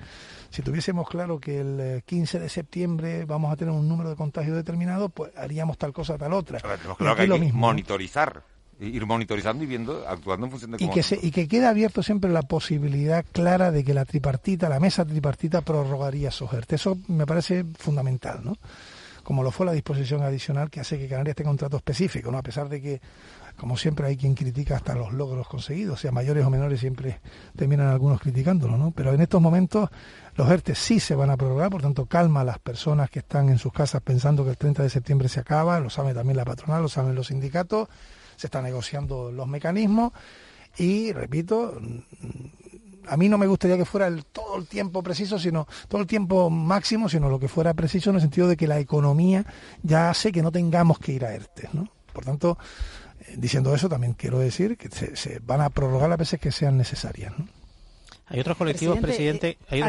Speaker 2: Si tuviésemos claro que el 15 eh, de septiembre vamos a tener un número de contagios determinado, pues haríamos tal cosa, tal otra.
Speaker 1: claro que hay que monitorizar ir monitorizando y viendo, actuando en función de
Speaker 2: cómo... Y que, se, y que quede abierto siempre la posibilidad clara de que la tripartita, la mesa tripartita prorrogaría esos Eso me parece fundamental, ¿no? Como lo fue la disposición adicional que hace que Canarias tenga un trato específico, ¿no? A pesar de que, como siempre, hay quien critica hasta los logros conseguidos, sea mayores o menores, siempre terminan algunos criticándolo, ¿no? Pero en estos momentos los ERTE sí se van a prorrogar, por tanto, calma a las personas que están en sus casas pensando que el 30 de septiembre se acaba, lo sabe también la patronal, lo saben los sindicatos, se están negociando los mecanismos y, repito, a mí no me gustaría que fuera el, todo el tiempo preciso, sino todo el tiempo máximo, sino lo que fuera preciso en el sentido de que la economía ya hace que no tengamos que ir a ERTE. ¿no? Por tanto, eh, diciendo eso, también quiero decir que se, van a prorrogar las veces que sean necesarias. ¿no?
Speaker 4: Hay otros colectivos, presidente. Eh,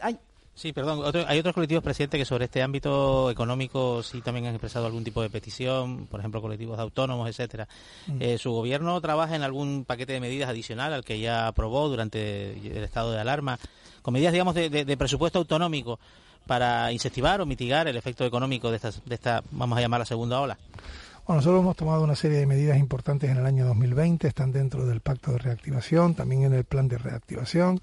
Speaker 4: hay Sí, perdón. hay otros colectivos, presidente, que sobre este ámbito económico sí también han expresado algún tipo de petición, por ejemplo, colectivos de autónomos, etcétera. Mm. Eh, ¿Su gobierno trabaja en algún paquete de medidas adicional al que ya aprobó durante el estado de alarma, con medidas, digamos, de, presupuesto autonómico para incentivar o mitigar el efecto económico de esta, de esta, vamos a llamar la segunda ola?
Speaker 2: Bueno, nosotros hemos tomado una serie de medidas importantes en el año 2020, están dentro del pacto de reactivación, también en el plan de reactivación.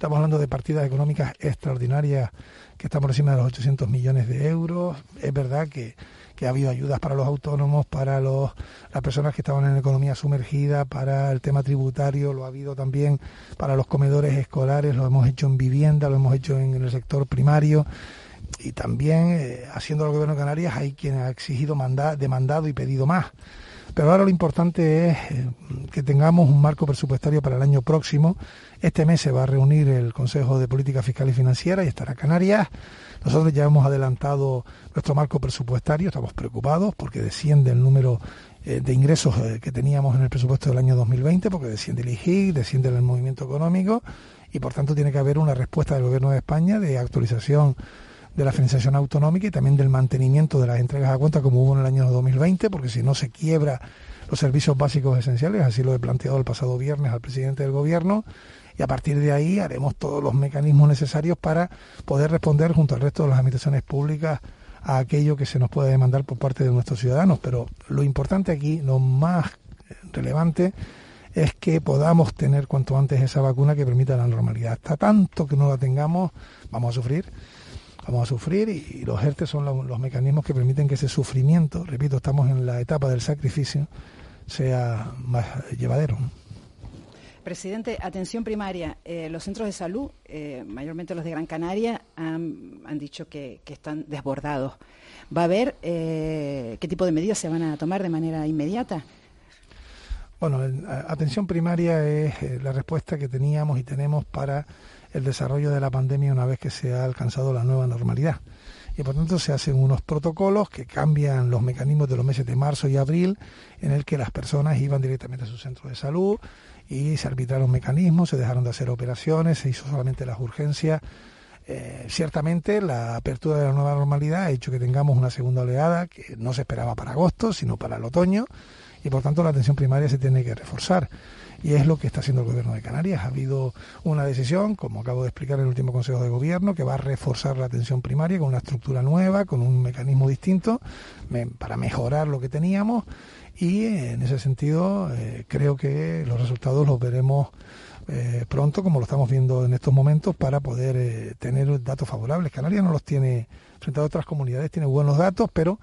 Speaker 2: Estamos hablando de partidas económicas extraordinarias que están por encima de los 800 millones de euros. Es verdad que, ha habido ayudas para los autónomos, para los, las personas que estaban en economía sumergida, para el tema tributario, lo ha habido también para los comedores escolares, lo hemos hecho en vivienda, lo hemos hecho en, el sector primario y también eh, haciendo el gobierno de Canarias hay quien ha exigido demandado y pedido más. Pero ahora lo importante es eh, que tengamos un marco presupuestario para el año próximo. Este mes se va a reunir el Consejo de Política Fiscal y Financiera y estará Canarias. Nosotros ya hemos adelantado nuestro marco presupuestario, estamos preocupados porque desciende el número eh, de ingresos eh, que teníamos en el presupuesto del año 2020, porque desciende el IGIC, desciende el movimiento económico y por tanto tiene que haber una respuesta del Gobierno de España de actualización de la financiación autonómica y también del mantenimiento de las entregas a cuenta como hubo en el año 2020, porque si no se quiebra los servicios básicos esenciales, así lo he planteado el pasado viernes al presidente del gobierno, y a partir de ahí haremos todos los mecanismos necesarios para poder responder junto al resto de las administraciones públicas a aquello que se nos puede demandar por parte de nuestros ciudadanos. Pero lo importante aquí, lo más relevante, es que podamos tener cuanto antes esa vacuna que permita la normalidad. Hasta tanto que no la tengamos, vamos a sufrir vamos a sufrir y, los ERTE son los mecanismos que permiten que ese sufrimiento, repito, estamos en la etapa del sacrificio, sea más llevadero.
Speaker 3: Presidente, atención primaria. Eh, los centros de salud, eh, mayormente los de Gran Canaria, han, dicho que, están desbordados. ¿Va a haber eh, qué tipo de medidas se van a tomar de manera inmediata?
Speaker 2: Bueno, atención primaria es la respuesta que teníamos y tenemos para el desarrollo de la pandemia una vez que se ha alcanzado la nueva normalidad. Y por tanto se hacen unos protocolos que cambian los mecanismos de los meses de marzo y abril, en el que las personas iban directamente a su centro de salud y se arbitraron mecanismos, se dejaron de hacer operaciones, se hizo solamente las urgencias. Eh, ciertamente la apertura de la nueva normalidad ha hecho que tengamos una segunda oleada que no se esperaba para agosto, sino para el otoño, y por tanto la atención primaria se tiene que reforzar y es lo que está haciendo el gobierno de Canarias. Ha habido una decisión, como acabo de explicar en el último Consejo de Gobierno, que va a reforzar la atención primaria con una estructura nueva, con un mecanismo distinto, para mejorar lo que teníamos y en ese sentido eh, creo que los resultados los veremos eh, pronto, como lo estamos viendo en estos momentos, para poder eh, tener datos favorables. Canarias no los tiene frente a otras comunidades, tiene buenos datos, pero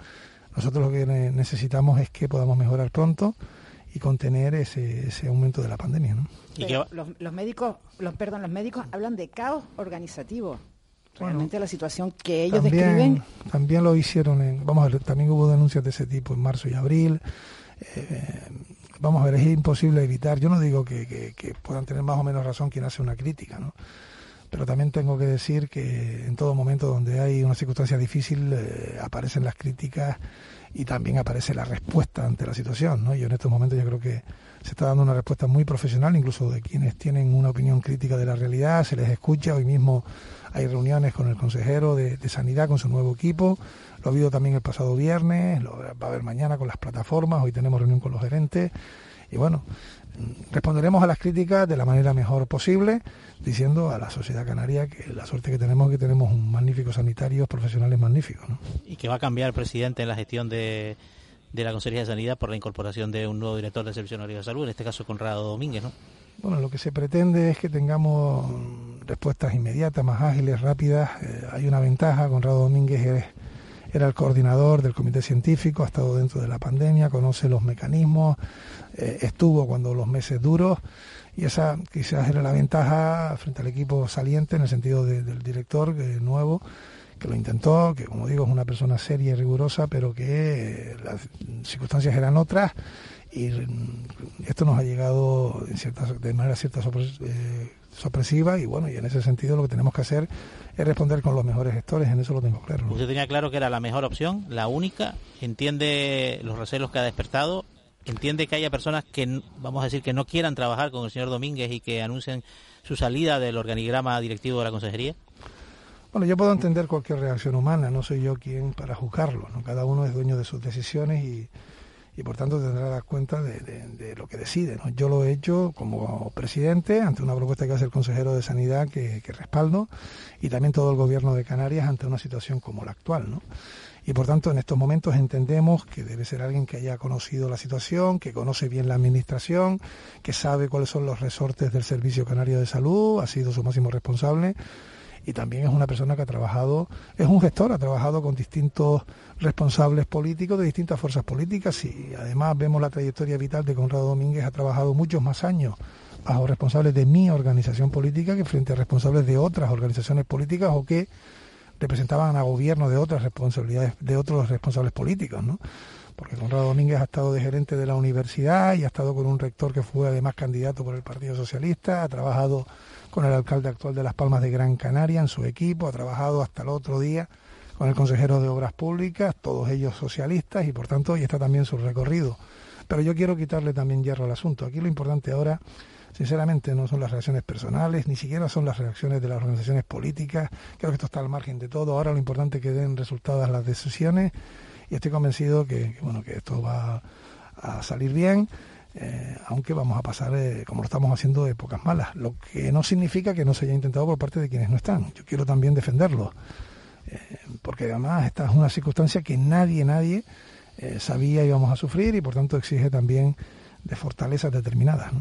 Speaker 2: nosotros lo que necesitamos es que podamos mejorar pronto y contener ese, ese aumento de la pandemia. ¿no?
Speaker 3: los, médicos, los, perdón, los médicos hablan de caos organizativo. Realmente la situación que ellos describen.
Speaker 2: También lo hicieron, en, vamos a ver, también hubo denuncias de ese tipo en marzo y abril. Eh, vamos a ver, es imposible evitar. Yo no digo que, que, puedan tener más o menos razón quien hace una crítica, ¿no? Pero también tengo que decir que en todo momento donde hay una circunstancia difícil eh, aparecen las críticas y también aparece la respuesta ante la situación. ¿no? Yo en estos momentos yo creo que se está dando una respuesta muy profesional, incluso de quienes tienen una opinión crítica de la realidad, se les escucha. Hoy mismo hay reuniones con el consejero de, Sanidad, con su nuevo equipo. Lo ha habido también el pasado viernes, lo va a haber mañana con las plataformas, hoy tenemos reunión con los gerentes. Y bueno, responderemos a las críticas de la manera mejor posible, diciendo a la sociedad canaria que la suerte que tenemos es que tenemos un magnífico sanitarios profesionales magníficos. ¿no?
Speaker 4: Y que va a cambiar el presidente en la gestión de, de la Consejería de Sanidad por la incorporación de un nuevo director de Servicio de Salud, en este caso Conrado Domínguez, ¿no?
Speaker 2: Bueno, lo que se pretende es que tengamos respuestas inmediatas, más ágiles, rápidas. Eh, hay una ventaja, Conrado Domínguez era el coordinador del comité científico, ha estado dentro de la pandemia, conoce los mecanismos, eh, estuvo cuando los meses duros y esa quizás era la ventaja frente al equipo saliente en el sentido del director nuevo que lo intentó, que como digo es una persona seria y rigurosa, pero que eh, las circunstancias eran otras y mm, esto nos ha llegado de manera cierta eh, sorpresiva y bueno, y en ese sentido lo que tenemos que hacer es responder con los mejores gestores, en eso lo tengo claro.
Speaker 4: Usted tenía claro que era la mejor opción, la única, entiende los recelos que ha despertado, entiende que haya personas que, vamos a decir, que no quieran trabajar con el señor Domínguez y que anuncien su salida del organigrama directivo de la consejería.
Speaker 2: Bueno, yo puedo entender cualquier reacción humana, no soy yo quien para juzgarlo, ¿no? cada uno es dueño de sus decisiones y, y por tanto tendrá que dar cuenta de, lo que decide. ¿no? Yo lo he hecho como presidente ante una propuesta que hace el consejero de Sanidad que, que, respaldo y también todo el gobierno de Canarias ante una situación como la actual. ¿no? Y por tanto en estos momentos entendemos que debe ser alguien que haya conocido la situación, que conoce bien la administración, que sabe cuáles son los resortes del Servicio Canario de Salud, ha sido su máximo responsable y también es una persona que ha trabajado, es un gestor, ha trabajado con distintos responsables políticos de distintas fuerzas políticas y además vemos la trayectoria vital de Conrado Domínguez, ha trabajado muchos más años bajo responsables de mi organización política que frente a responsables de otras organizaciones políticas o que representaban a gobierno de otras responsabilidades, de otros responsables políticos, ¿no? Porque Conrado Domínguez ha estado de gerente de la universidad y ha estado con un rector que fue además candidato por el Partido Socialista, ha trabajado con el alcalde actual de Las Palmas de Gran Canaria en su equipo, ha trabajado hasta el otro día con el consejero de Obras Públicas, todos ellos socialistas y por tanto hoy está también su recorrido. Pero yo quiero quitarle también hierro al asunto. Aquí lo importante ahora, sinceramente, no son las reacciones personales, ni siquiera son las reacciones de las organizaciones políticas. Creo que esto está al margen de todo. Ahora lo importante es que den resultados las decisiones y estoy convencido que, bueno, que esto va a salir bien. Eh, aunque vamos a pasar, eh, como lo estamos haciendo, épocas malas, lo que no significa que no se haya intentado por parte de quienes no están. Yo quiero también defenderlo, eh, porque además esta es una circunstancia que nadie, nadie sabía íbamos a sufrir y por tanto exige también de fortalezas determinadas.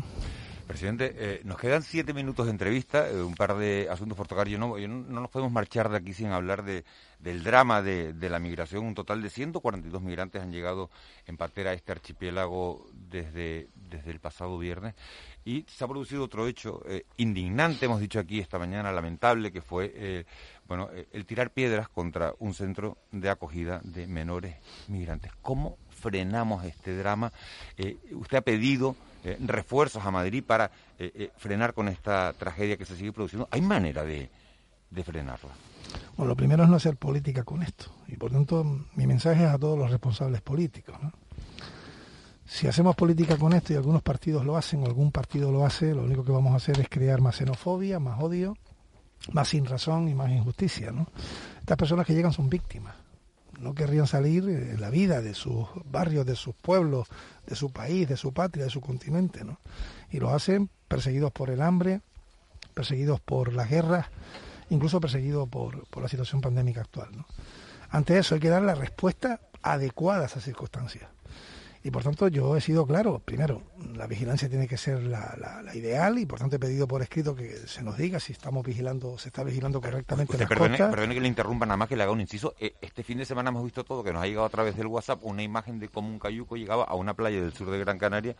Speaker 1: Presidente, eh, nos quedan siete minutos de entrevista, eh, un par de asuntos por tocar. Yo no, no, nos podemos marchar de aquí sin hablar de, del drama de, la migración. Un total de 142 migrantes han llegado en patera a este archipiélago desde, desde el pasado viernes. Y se ha producido otro hecho eh, indignante, hemos dicho aquí esta mañana, lamentable, que fue bueno, el tirar piedras contra un centro de acogida de menores migrantes. ¿Cómo frenamos este drama? usted ha pedido eh, refuerzos a Madrid para eh, eh, frenar con esta tragedia que se sigue produciendo. ¿Hay manera de, frenarla?
Speaker 2: Bueno, lo primero es no hacer política con esto. Y por tanto, mi mensaje es a todos los responsables políticos. Si hacemos política con esto y algunos partidos lo hacen o algún partido lo hace, lo único que vamos a hacer es crear más xenofobia, más odio, más sin razón y más injusticia. ¿no? Estas personas que llegan son víctimas no querrían salir de la vida de sus barrios, de sus pueblos, de su país, de su patria, de su continente, ¿no? Y lo hacen perseguidos por el hambre, perseguidos por las guerras, incluso perseguidos por, por la situación pandémica actual. Ante eso hay que dar la respuesta adecuada a esas circunstancias. Y por tanto yo he sido claro, primero, la vigilancia tiene que ser la, ideal y por tanto he pedido por escrito que se nos diga si estamos vigilando, se está vigilando correctamente
Speaker 1: Usted, perdone, perdone, que le interrumpa nada más que le haga un inciso. Eh, este fin de semana hemos visto todo, que nos ha llegado a través del WhatsApp una imagen de cómo un cayuco llegaba a una playa del sur de Gran Canaria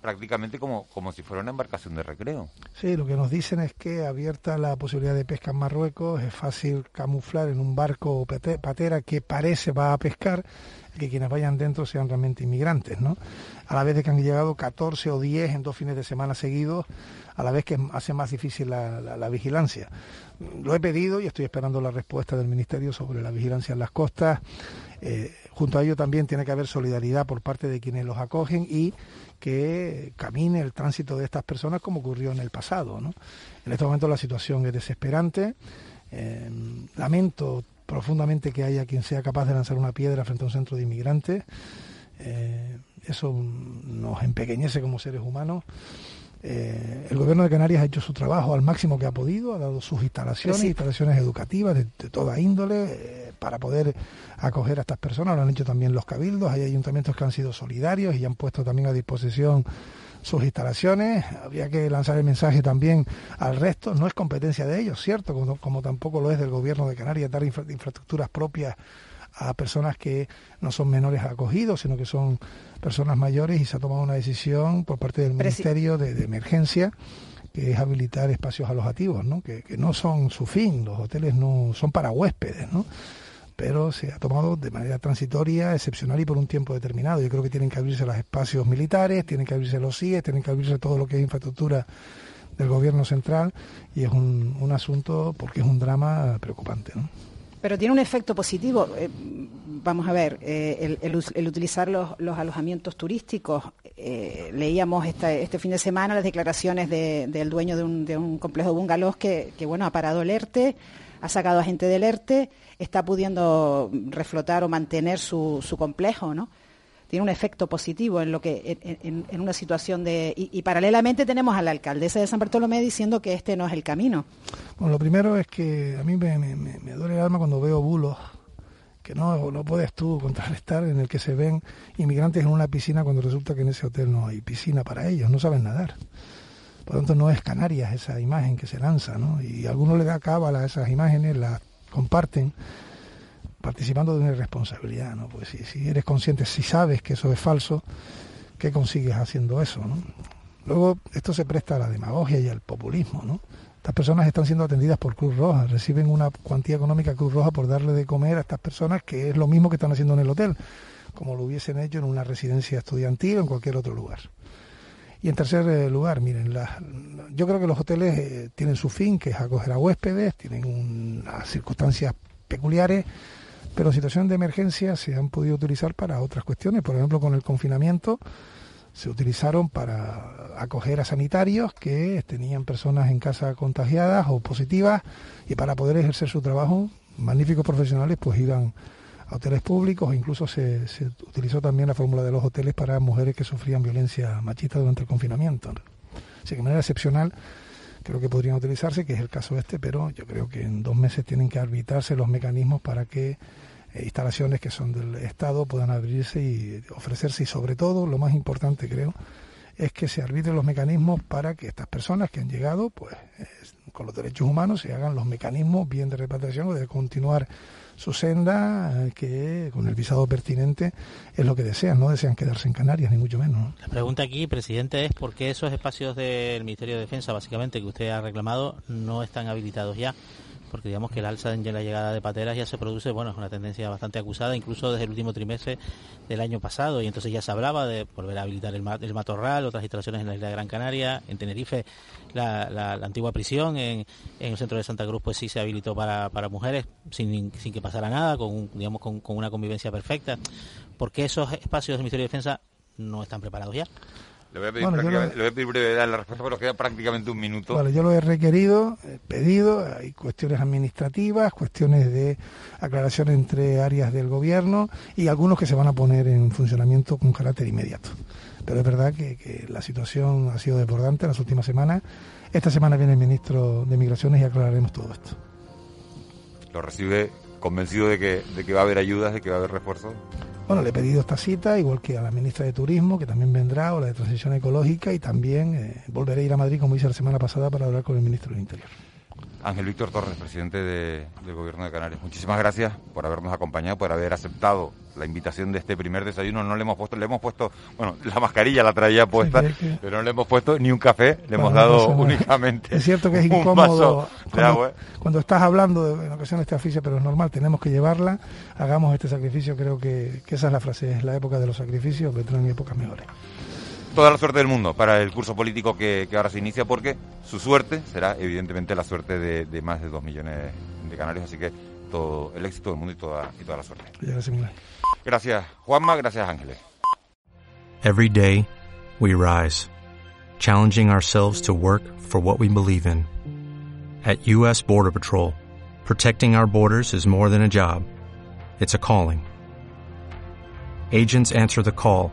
Speaker 1: prácticamente como, como si fuera una embarcación de recreo.
Speaker 2: Sí, lo que nos dicen es que abierta la posibilidad de pesca en Marruecos, es fácil camuflar en un barco patera que parece va a pescar que quienes vayan dentro sean realmente inmigrantes, ¿no? A la vez de que han llegado 14 o 10 en dos fines de semana seguidos a la vez que hace más difícil la, vigilancia. Lo he pedido y estoy esperando la respuesta del Ministerio sobre la vigilancia en las costas. Eh, junto a ello también tiene que haber solidaridad por parte de quienes los acogen y que camine el tránsito de estas personas como ocurrió en el pasado. En este momento la situación es desesperante. Eh, lamento profundamente que haya quien sea capaz de lanzar una piedra frente a un centro de inmigrantes. Eh, eso nos empequeñece como seres humanos. Eh, el gobierno de Canarias ha hecho su trabajo al máximo que ha podido, ha dado sus instalaciones, instalaciones educativas de, toda índole eh, para poder acoger a estas personas. Lo han hecho también los cabildos, hay ayuntamientos que han sido solidarios y han puesto también a disposición sus instalaciones. Habría que lanzar el mensaje también al resto. No es competencia de ellos, cierto, como, tampoco lo es del gobierno de Canarias dar infraestructuras propias a personas que no son menores acogidos, sino que son personas mayores y se ha tomado una decisión por parte del Ministerio de, Emergencia que es habilitar espacios alojativos, ¿no? Que, que, no son su fin, los hoteles no son para huéspedes, ¿no? Pero se ha tomado de manera transitoria, excepcional y por un tiempo determinado. Yo creo que tienen que abrirse los espacios militares, tienen que abrirse los CIE, tienen que abrirse todo lo que es infraestructura del gobierno central y es un, un asunto porque es un drama preocupante. ¿no?
Speaker 3: Pero tiene un efecto positivo. Eh, vamos a ver, eh, el, utilizar los, alojamientos turísticos. Eh, leíamos este fin de semana las declaraciones del dueño de un, de un complejo de bungalows que, que, bueno, ha parado el ERTE, ha sacado a gente del ERTE está pudiendo reflotar o mantener su, su complejo, ¿no? Tiene un efecto positivo en lo que en, una situación de y, paralelamente tenemos a la alcaldesa de San Bartolomé diciendo que este no es el camino.
Speaker 2: Bueno, lo primero es que a mí me, me, duele el alma cuando veo bulos que no, no puedes tú contrarrestar en el que se ven inmigrantes en una piscina cuando resulta que en ese hotel no hay piscina para ellos, no saben nadar. Por lo tanto, no es Canarias esa imagen que se lanza, ¿no? Y a algunos le da cábala a esas imágenes, las comparten participando de una irresponsabilidad, ¿no? Pues si, eres consciente, si sabes que eso es falso, ¿qué consigues haciendo eso, ¿no? Luego, esto se presta a la demagogia y al populismo, ¿no? Estas personas están siendo atendidas por Cruz Roja, reciben una cuantía económica Cruz Roja por darle de comer a estas personas, que es lo mismo que están haciendo en el hotel, como lo hubiesen hecho en una residencia estudiantil o en cualquier otro lugar. Y en tercer eh, lugar, miren, yo creo que los hoteles eh, tienen su fin, que es acoger a huéspedes, tienen unas circunstancias peculiares, pero en situación de emergencia se han podido utilizar para otras cuestiones. Por ejemplo, con el confinamiento se utilizaron para acoger a sanitarios que tenían personas en casa contagiadas o positivas y para poder ejercer su trabajo, magníficos profesionales pues iban a hoteles públicos, incluso se, se, utilizó también la fórmula de los hoteles para mujeres que sufrían violencia machista durante el confinamiento. Así que de manera excepcional creo que podrían utilizarse, que es el caso este, pero yo creo que en dos meses tienen que arbitrarse los mecanismos para que eh, instalaciones que son del Estado puedan abrirse y ofrecerse y sobre todo, lo más importante creo, es que se arbitren los mecanismos para que estas personas que han llegado, pues con los derechos humanos, se hagan los mecanismos bien de repatriación o de continuar su senda, eh, que con el visado pertinente es lo que desean, no desean quedarse en Canarias, ni mucho menos.
Speaker 4: La pregunta aquí, presidente, es por qué esos espacios del Ministerio de Defensa, básicamente, que usted ha reclamado, no están habilitados ya porque digamos que el alza en la llegada de pateras ya se produce, bueno, es una tendencia bastante acusada, incluso desde el último trimestre del año pasado, y entonces ya se hablaba de volver a habilitar el, matorral, otras instalaciones en la isla de Gran Canaria, en Tenerife, la, antigua prisión, en, el centro de Santa Cruz, pues sí se habilitó para, mujeres, sin, que pasara nada, con, digamos, con, con una convivencia perfecta. ¿Por qué esos espacios del Ministerio de Defensa no están preparados ya?
Speaker 1: Le voy a pedir, le... Voy brevedad en la respuesta, pero queda prácticamente un minuto.
Speaker 2: Vale, yo lo he requerido, he pedido, hay cuestiones administrativas, cuestiones de aclaración entre áreas del gobierno y algunos que se van a poner en funcionamiento con carácter inmediato. Pero es verdad que, que la situación ha sido desbordante en las últimas semanas. Esta semana viene el ministro de Migraciones y aclararemos todo esto.
Speaker 1: ¿Lo recibe convencido de que, de que va a haber ayudas, de que va a haber refuerzos?
Speaker 2: Bueno, le he pedido esta cita, igual que a la ministra de Turismo, que también vendrá, o la de Transición Ecológica, y también eh, volveré a ir a Madrid, como hice la semana pasada, para hablar con el ministro del Interior.
Speaker 1: Ángel Víctor Torres, presidente del Gobierno de Canarias. Muchísimas gracias por habernos acompañado, por haber aceptado la invitación de este primer desayuno. No le hemos puesto, le hemos puesto, bueno, la mascarilla la traía puesta, pero no le hemos puesto ni un café, le hemos dado únicamente.
Speaker 2: Es cierto que es incómodo cuando, estás hablando, en ocasiones te aficia, pero es normal, tenemos que llevarla, hagamos este sacrificio. Creo que, esa es la frase, es la época de los sacrificios, vendrán épocas mejores.
Speaker 1: Toda la suerte del mundo para el curso político que, ahora se inicia, porque su suerte será evidentemente la suerte de, más de dos millones de canarios, así que todo el éxito del mundo y toda, y toda la suerte. Gracias Juanma, gracias Ángeles.
Speaker 5: Every day we rise, challenging ourselves to work for what we believe in. At U.S. Border Patrol, protecting our borders is more than a job. It's a calling. Agents answer the call